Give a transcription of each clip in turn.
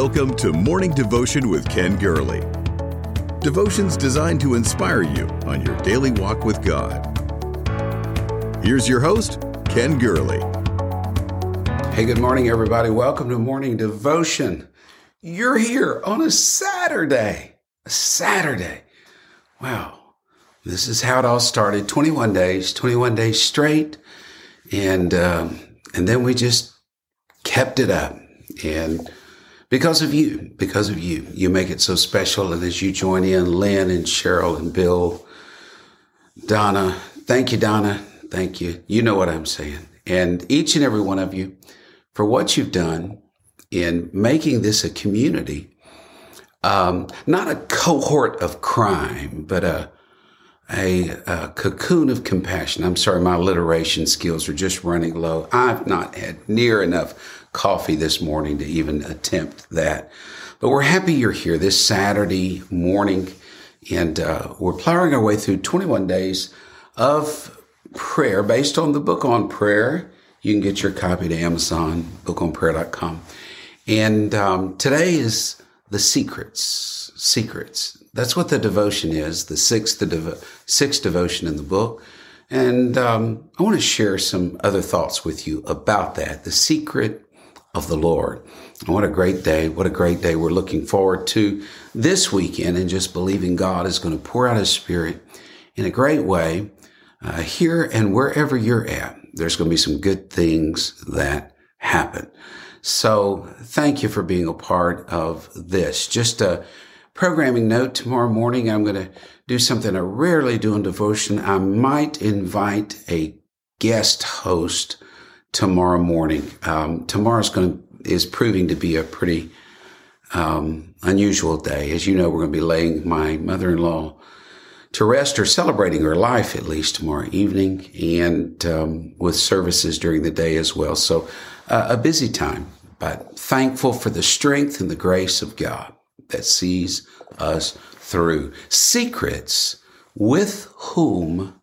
Welcome to Morning Devotion with Ken Gurley. Devotions designed to inspire you on your daily walk with God. Here's your host, Ken Gurley. Hey, good morning, everybody. Welcome to Morning Devotion. You're here on a Saturday. A Saturday. Wow. This is how it all started 21 days, 21 days straight. And, um, and then we just kept it up. And because of you, because of you. You make it so special. And as you join in, Lynn and Cheryl and Bill, Donna, thank you, Donna. Thank you. You know what I'm saying. And each and every one of you for what you've done in making this a community, um, not a cohort of crime, but a, a, a, cocoon of compassion. I'm sorry, my alliteration skills are just running low. I've not had near enough coffee this morning to even attempt that. But we're happy you're here this Saturday morning, and uh, we're plowing our way through 21 days of prayer based on the book on prayer. You can get your copy to Amazon, bookonprayer.com. And um, today is the secrets. Secrets. That's what the devotion is, the sixth, devo- sixth devotion in the book. And um, I want to share some other thoughts with you about that. The secret of the Lord. And what a great day. What a great day we're looking forward to this weekend and just believing God is going to pour out his spirit in a great way uh, here and wherever you're at. There's going to be some good things that happen. So thank you for being a part of this. Just a programming note tomorrow morning. I'm going to do something I rarely do in devotion. I might invite a guest host tomorrow morning. Um, tomorrow's going is proving to be a pretty um, unusual day. As you know, we're going to be laying my mother-in-law to rest or celebrating her life at least tomorrow evening, and um, with services during the day as well. So uh, a busy time, but thankful for the strength and the grace of God that sees us through. Secrets with whom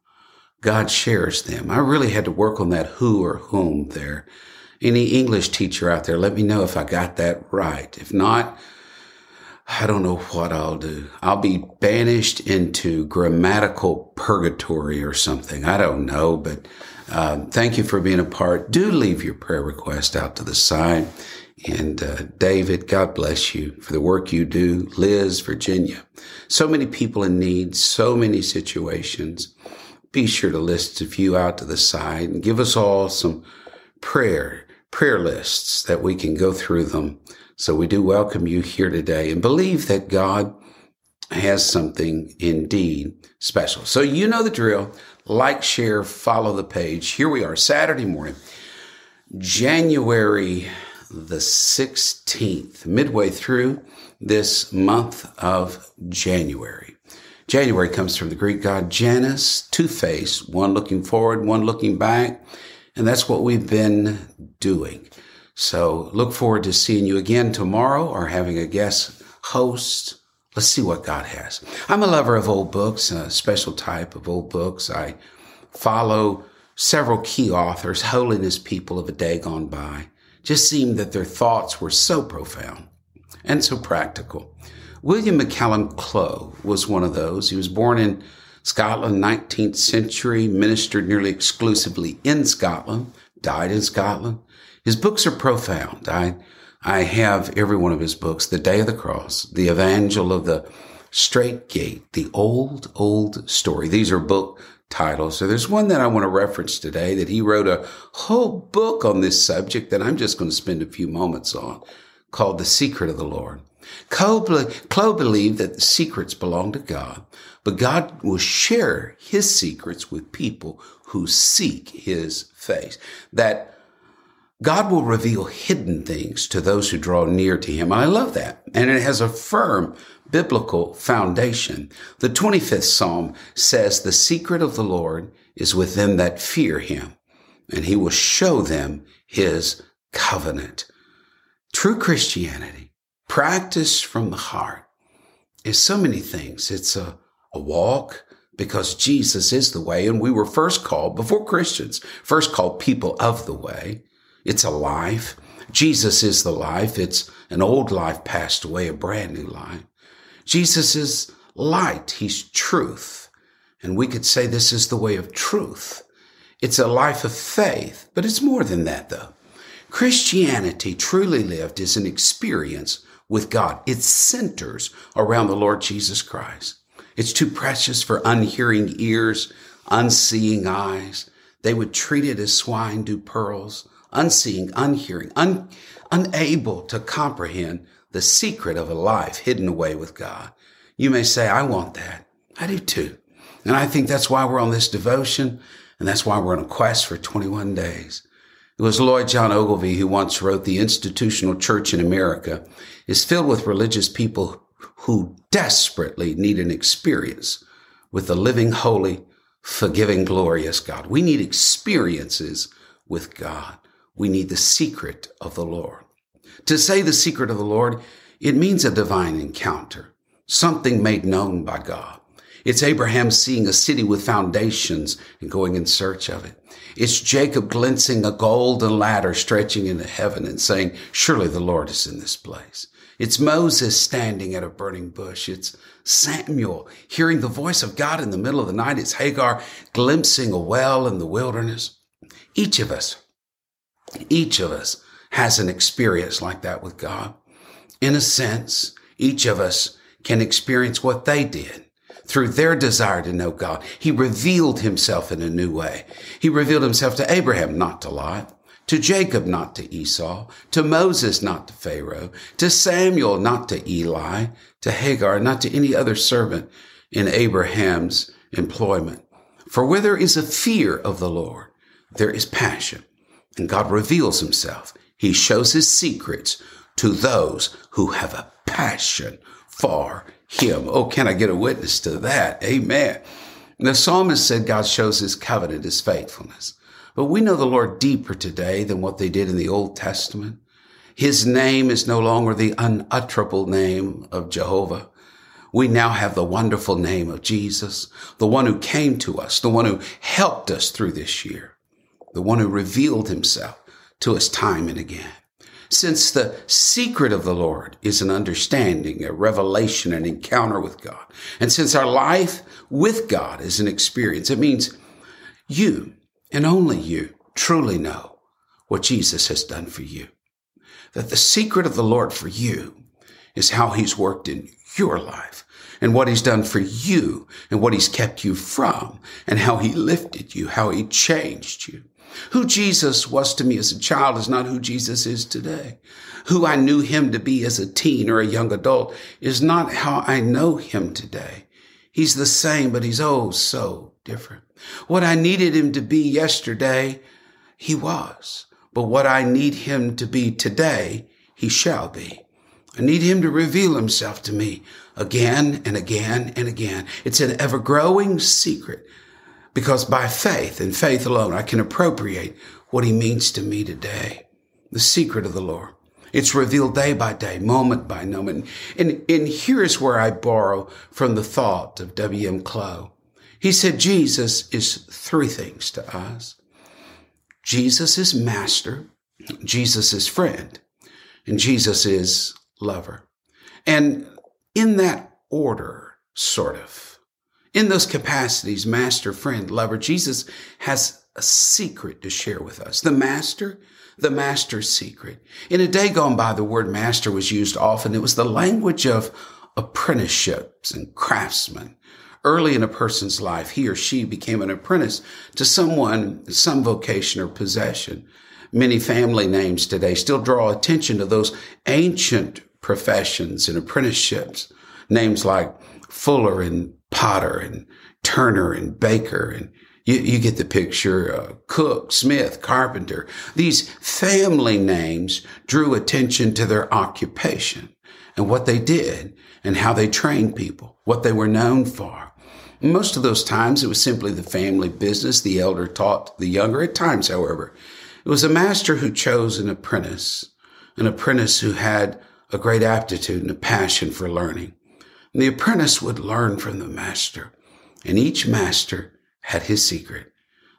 God shares them. I really had to work on that who or whom there. Any English teacher out there, let me know if I got that right. If not, I don't know what I'll do. I'll be banished into grammatical purgatory or something. I don't know, but uh, thank you for being a part. Do leave your prayer request out to the side. And uh, David, God bless you for the work you do. Liz, Virginia, so many people in need, so many situations be sure to list a few out to the side and give us all some prayer, prayer lists that we can go through them. So we do welcome you here today and believe that God has something indeed special. So you know the drill. Like, share, follow the page. Here we are, Saturday morning, January the 16th, midway through this month of January. January comes from the Greek god Janus, two faced, one looking forward, one looking back. And that's what we've been doing. So look forward to seeing you again tomorrow or having a guest host. Let's see what God has. I'm a lover of old books, a special type of old books. I follow several key authors, holiness people of a day gone by. Just seemed that their thoughts were so profound and so practical. William MacCallum Clow was one of those. He was born in Scotland, 19th century, ministered nearly exclusively in Scotland, died in Scotland. His books are profound. I, I have every one of his books, The Day of the Cross, The Evangel of the Straight Gate, The Old, Old Story. These are book titles. So there's one that I want to reference today that he wrote a whole book on this subject that I'm just going to spend a few moments on called The Secret of the Lord. Clow believed that the secrets belong to God, but God will share his secrets with people who seek his face. That God will reveal hidden things to those who draw near to him. I love that. And it has a firm biblical foundation. The 25th Psalm says, The secret of the Lord is with them that fear him, and he will show them his covenant. True Christianity Practice from the heart is so many things. It's a, a walk because Jesus is the way. And we were first called, before Christians, first called people of the way. It's a life. Jesus is the life. It's an old life passed away, a brand new life. Jesus is light. He's truth. And we could say this is the way of truth. It's a life of faith, but it's more than that though. Christianity truly lived is an experience with God. It centers around the Lord Jesus Christ. It's too precious for unhearing ears, unseeing eyes. They would treat it as swine do pearls, unseeing, unhearing, un, unable to comprehend the secret of a life hidden away with God. You may say, I want that. I do too. And I think that's why we're on this devotion. And that's why we're on a quest for 21 days. It was Lloyd John Ogilvie who once wrote, the institutional church in America is filled with religious people who desperately need an experience with the living, holy, forgiving, glorious God. We need experiences with God. We need the secret of the Lord. To say the secret of the Lord, it means a divine encounter, something made known by God. It's Abraham seeing a city with foundations and going in search of it. It's Jacob glimpsing a golden ladder stretching into heaven and saying, surely the Lord is in this place. It's Moses standing at a burning bush. It's Samuel hearing the voice of God in the middle of the night. It's Hagar glimpsing a well in the wilderness. Each of us, each of us has an experience like that with God. In a sense, each of us can experience what they did through their desire to know God. He revealed himself in a new way. He revealed himself to Abraham, not to Lot, to Jacob, not to Esau, to Moses, not to Pharaoh, to Samuel, not to Eli, to Hagar, not to any other servant in Abraham's employment. For where there is a fear of the Lord, there is passion, and God reveals himself. He shows his secrets to those who have a passion for him. Oh, can I get a witness to that? Amen. The psalmist said God shows his covenant, his faithfulness. But we know the Lord deeper today than what they did in the Old Testament. His name is no longer the unutterable name of Jehovah. We now have the wonderful name of Jesus, the one who came to us, the one who helped us through this year, the one who revealed himself to us time and again. Since the secret of the Lord is an understanding, a revelation, an encounter with God, and since our life with God is an experience, it means you and only you truly know what Jesus has done for you. That the secret of the Lord for you is how he's worked in your life and what he's done for you and what he's kept you from and how he lifted you, how he changed you. Who Jesus was to me as a child is not who Jesus is today. Who I knew him to be as a teen or a young adult is not how I know him today. He's the same, but he's oh so different. What I needed him to be yesterday, he was. But what I need him to be today, he shall be. I need him to reveal himself to me again and again and again. It's an ever growing secret because by faith and faith alone, I can appropriate what he means to me today. The secret of the Lord. It's revealed day by day, moment by moment. And, and here's where I borrow from the thought of W.M. Clow. He said Jesus is three things to us. Jesus is master. Jesus is friend. And Jesus is lover. And in that order, sort of, in those capacities, master, friend, lover, Jesus has a secret to share with us. The master, the master's secret. In a day gone by, the word master was used often. It was the language of apprenticeships and craftsmen. Early in a person's life, he or she became an apprentice to someone, some vocation or possession. Many family names today still draw attention to those ancient professions and apprenticeships. Names like Fuller and Potter and Turner and Baker and you, you get the picture. Uh, Cook, Smith, Carpenter. These family names drew attention to their occupation and what they did and how they trained people, what they were known for. Most of those times it was simply the family business. The elder taught the younger. At times, however, it was a master who chose an apprentice, an apprentice who had a great aptitude and a passion for learning. The apprentice would learn from the master, and each master had his secret.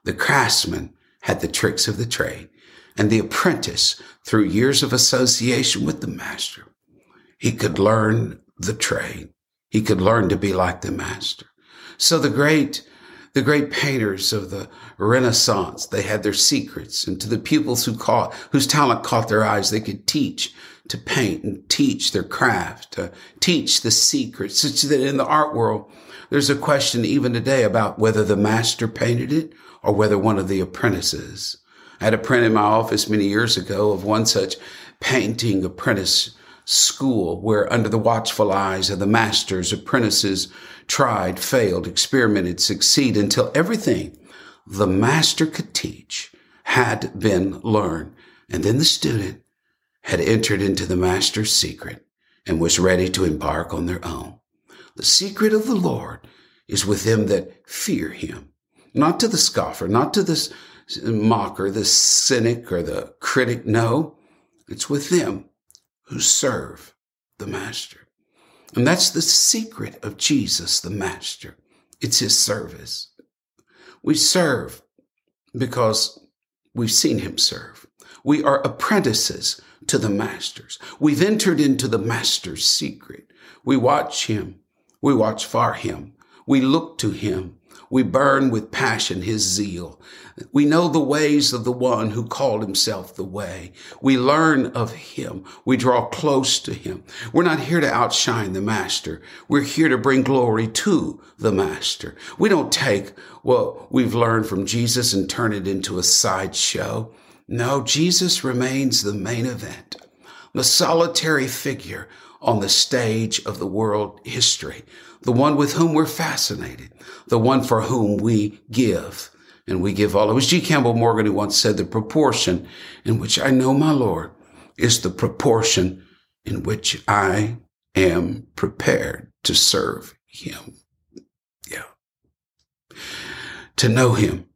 The craftsman had the tricks of the trade, And the apprentice, through years of association with the master, he could learn the trade. He could learn to be like the master. So the great, the great painters of the Renaissance, they had their secrets. And to the pupils who caught, whose talent caught their eyes, they could teach to paint and teach their craft, to teach the secrets. Such that in the art world, there's a question even today about whether the master painted it or whether one of the apprentices. I had a print in my office many years ago of one such painting apprentice school where under the watchful eyes of the masters, apprentices tried, failed, experimented, succeed until everything the master could teach had been learned. And then the student had entered into the master's secret and was ready to embark on their own. The secret of the Lord is with them that fear him, not to the scoffer, not to the mocker, the cynic, or the critic. No, it's with them who serve the Master. And that's the secret of Jesus, the Master. It's his service. We serve because we've seen him serve. We are apprentices to the masters. We've entered into the master's secret. We watch him. We watch for him. We look to him. We burn with passion his zeal. We know the ways of the one who called himself the way. We learn of him. We draw close to him. We're not here to outshine the master. We're here to bring glory to the master. We don't take what we've learned from Jesus and turn it into a sideshow. No, Jesus remains the main event, the solitary figure on the stage of the world history, the one with whom we're fascinated, the one for whom we give. And we give all. It was G. Campbell Morgan who once said the proportion in which I know my Lord is the proportion in which I am prepared to serve him. Yeah. To know him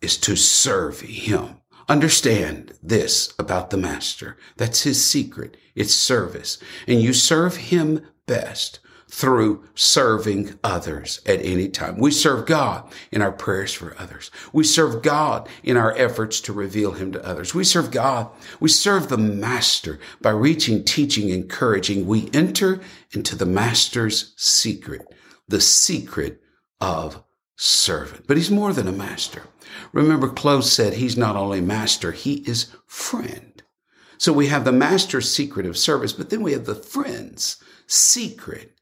is to serve him. Understand this about the master. That's his secret. It's service. And you serve him best through serving others at any time. We serve God in our prayers for others. We serve God in our efforts to reveal him to others. We serve God. We serve the master by reaching, teaching, encouraging. We enter into the master's secret, the secret of servant. But he's more than a master. Remember, Clow said he's not only master, he is friend. So we have the master's secret of service, but then we have the friend's secret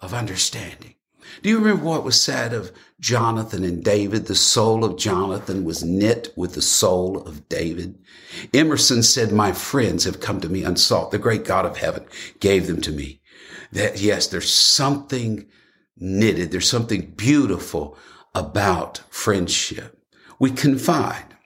of understanding. Do you remember what was said of Jonathan and David? The soul of Jonathan was knit with the soul of David. Emerson said, My friends have come to me unsought. The great God of heaven gave them to me. That, yes, there's something knitted. There's something beautiful about friendship. We confide.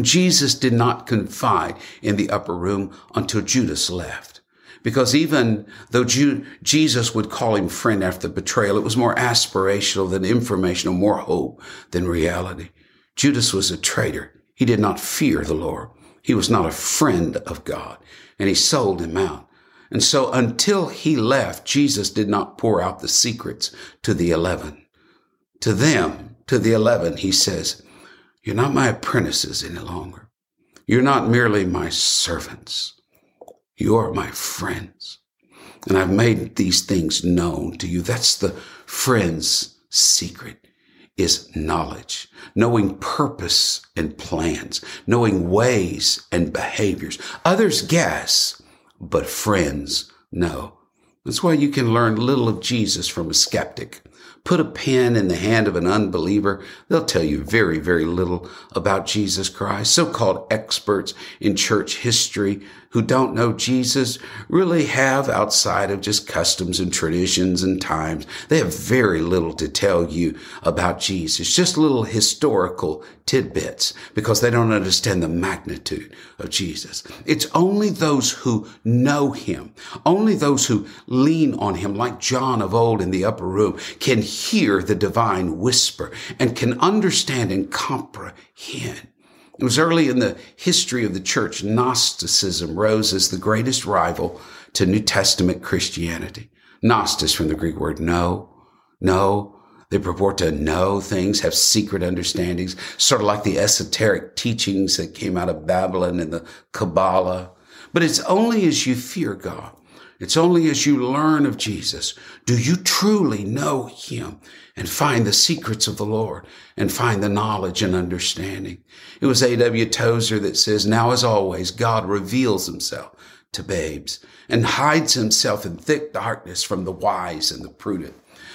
Jesus did not confide in the upper room until Judas left. Because even though Ju- Jesus would call him friend after the betrayal, it was more aspirational than informational, more hope than reality. Judas was a traitor. He did not fear the Lord. He was not a friend of God, and he sold him out. And so until he left, Jesus did not pour out the secrets to the eleven. To them, to the eleven, he says, You're not my apprentices any longer. You're not merely my servants. You are my friends. And I've made these things known to you. That's the friend's secret is knowledge, knowing purpose and plans, knowing ways and behaviors. Others guess, but friends know. That's why you can learn little of Jesus from a skeptic. Put a pen in the hand of an unbeliever. They'll tell you very, very little about Jesus Christ. So-called experts in church history who don't know Jesus really have outside of just customs and traditions and times. They have very little to tell you about Jesus, just little historical tidbits because they don't understand the magnitude of Jesus. It's only those who know him, only those who lean on him, like John of old in the upper room, can hear the divine whisper and can understand and comprehend. It was early in the history of the church, Gnosticism rose as the greatest rival to New Testament Christianity. Gnosis from the Greek word no, no, They purport to know things, have secret understandings, sort of like the esoteric teachings that came out of Babylon and the Kabbalah. But it's only as you fear God, it's only as you learn of Jesus, do you truly know Him and find the secrets of the Lord and find the knowledge and understanding. It was A.W. Tozer that says, now as always, God reveals Himself to babes and hides Himself in thick darkness from the wise and the prudent.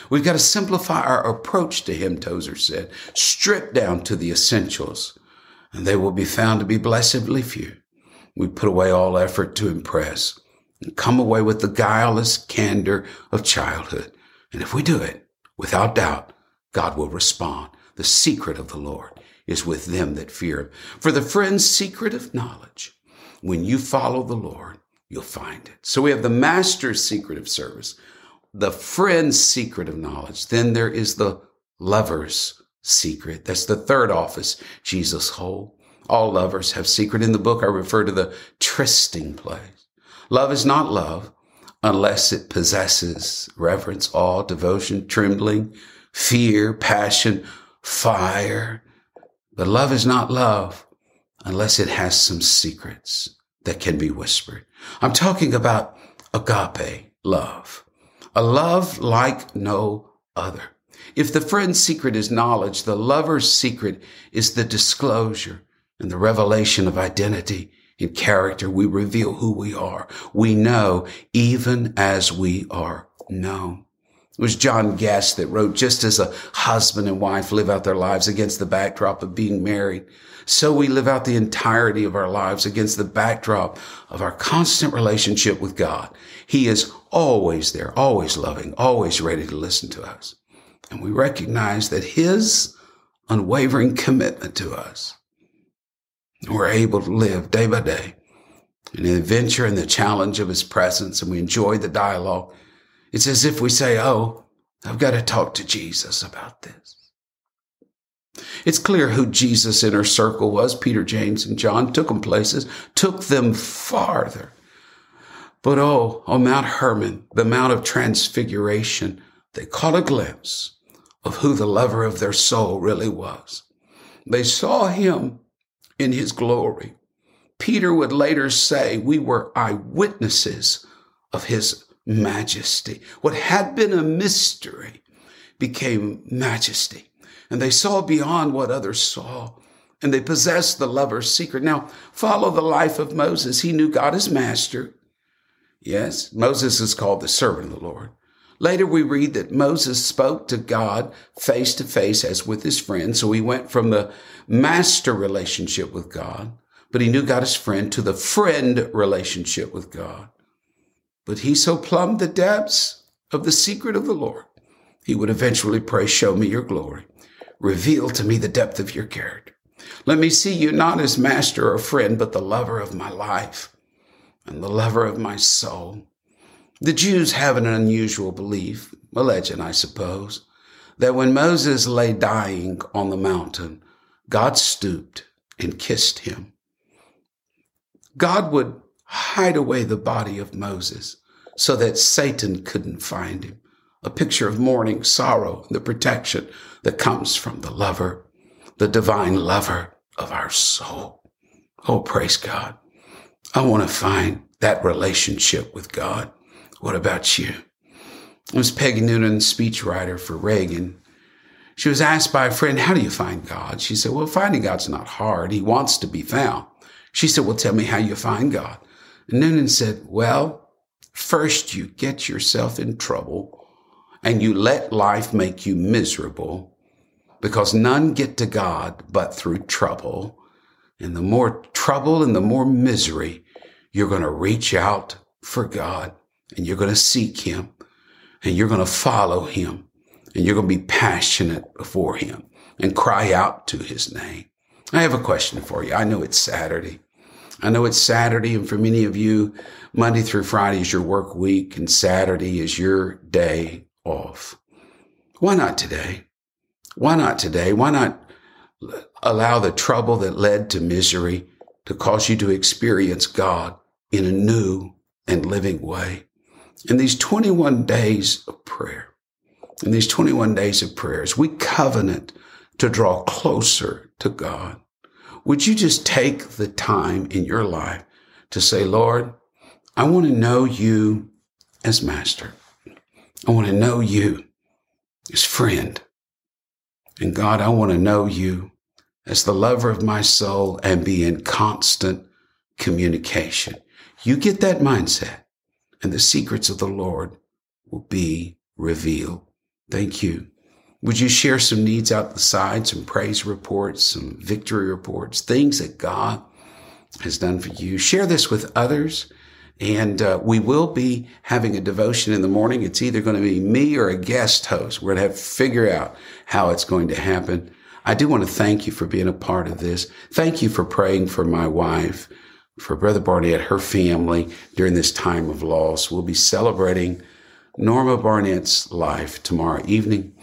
We've got to simplify our approach to him, Tozer said, strip down to the essentials, and they will be found to be blessedly few. We put away all effort to impress and come away with the guileless candor of childhood. And if we do it, without doubt, God will respond. The secret of the Lord is with them that fear him. For the friend's secret of knowledge, when you follow the Lord, you'll find it. So we have the master's secret of service the friend's secret of knowledge. Then there is the lover's secret. That's the third office Jesus hold. All lovers have secret. In the book, I refer to the trysting place. Love is not love unless it possesses reverence, awe, devotion, trembling, fear, passion, fire. But love is not love unless it has some secrets that can be whispered. I'm talking about agape love a love like no other. If the friend's secret is knowledge, the lover's secret is the disclosure and the revelation of identity and character. We reveal who we are. We know even as we are known. It was John Guest that wrote, just as a husband and wife live out their lives against the backdrop of being married, so we live out the entirety of our lives against the backdrop of our constant relationship with God. He is always there, always loving, always ready to listen to us. And we recognize that his unwavering commitment to us, we're able to live day by day in the adventure and the challenge of his presence, and we enjoy the dialogue. It's as if we say, Oh, I've got to talk to Jesus about this. It's clear who Jesus' inner circle was. Peter, James, and John took them places, took them farther. But oh, on Mount Hermon, the Mount of Transfiguration, they caught a glimpse of who the lover of their soul really was. They saw him in his glory. Peter would later say, We were eyewitnesses of his majesty. What had been a mystery became majesty and they saw beyond what others saw and they possessed the lover's secret. Now, follow the life of Moses. He knew God as master. Yes, Moses is called the servant of the Lord. Later, we read that Moses spoke to God face to face as with his friend. So he went from the master relationship with God, but he knew God as friend to the friend relationship with God. But he so plumbed the depths of the secret of the Lord, he would eventually pray, show me your glory. Reveal to me the depth of your character. Let me see you not as master or friend, but the lover of my life and the lover of my soul. The Jews have an unusual belief, a legend, I suppose, that when Moses lay dying on the mountain, God stooped and kissed him. God would hide away the body of Moses so that Satan couldn't find him a picture of mourning, sorrow, and the protection that comes from the lover, the divine lover of our soul. Oh, praise God. I want to find that relationship with God. What about you? It was Peggy Noonan, speechwriter for Reagan. She was asked by a friend, How do you find God? She said, Well, finding God's not hard. He wants to be found. She said, Well, tell me how you find God. And Noonan said, Well, first you get yourself in trouble and you let life make you miserable because none get to God but through trouble. And the more trouble and the more misery, you're going to reach out for God and you're going to seek him and you're going to follow him and you're going to be passionate before him and cry out to his name. I have a question for you. I know it's Saturday. I know it's Saturday, and for many of you, Monday through Friday is your work week, and Saturday is your day off. Why not today? Why not today? Why not allow the trouble that led to misery to cause you to experience God in a new and living way? In these 21 days of prayer, in these 21 days of prayers, we covenant to draw closer to God. Would you just take the time in your life to say, Lord, I want to know you as master. I want to know you as friend. And God, I want to know you as the lover of my soul and be in constant communication. You get that mindset and the secrets of the Lord will be revealed. Thank you. Would you share some needs out the side, some praise reports, some victory reports, things that God has done for you? Share this with others. And uh, we will be having a devotion in the morning. It's either going to be me or a guest host. We're going to have to figure out how it's going to happen. I do want to thank you for being a part of this. Thank you for praying for my wife, for Brother Barnett, her family during this time of loss. We'll be celebrating Norma Barnett's life tomorrow evening.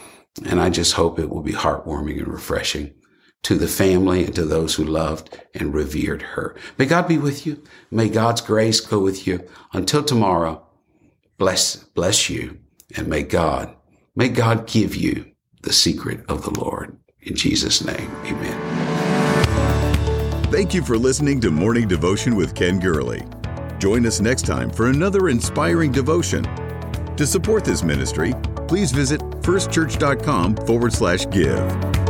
And I just hope it will be heartwarming and refreshing to the family and to those who loved and revered her. May God be with you. May God's grace go with you. Until tomorrow, bless, bless you. And may God, may God give you the secret of the Lord. In Jesus' name, amen. Thank you for listening to Morning Devotion with Ken Gurley. Join us next time for another inspiring devotion. To support this ministry, please visit firstchurch.com forward slash give.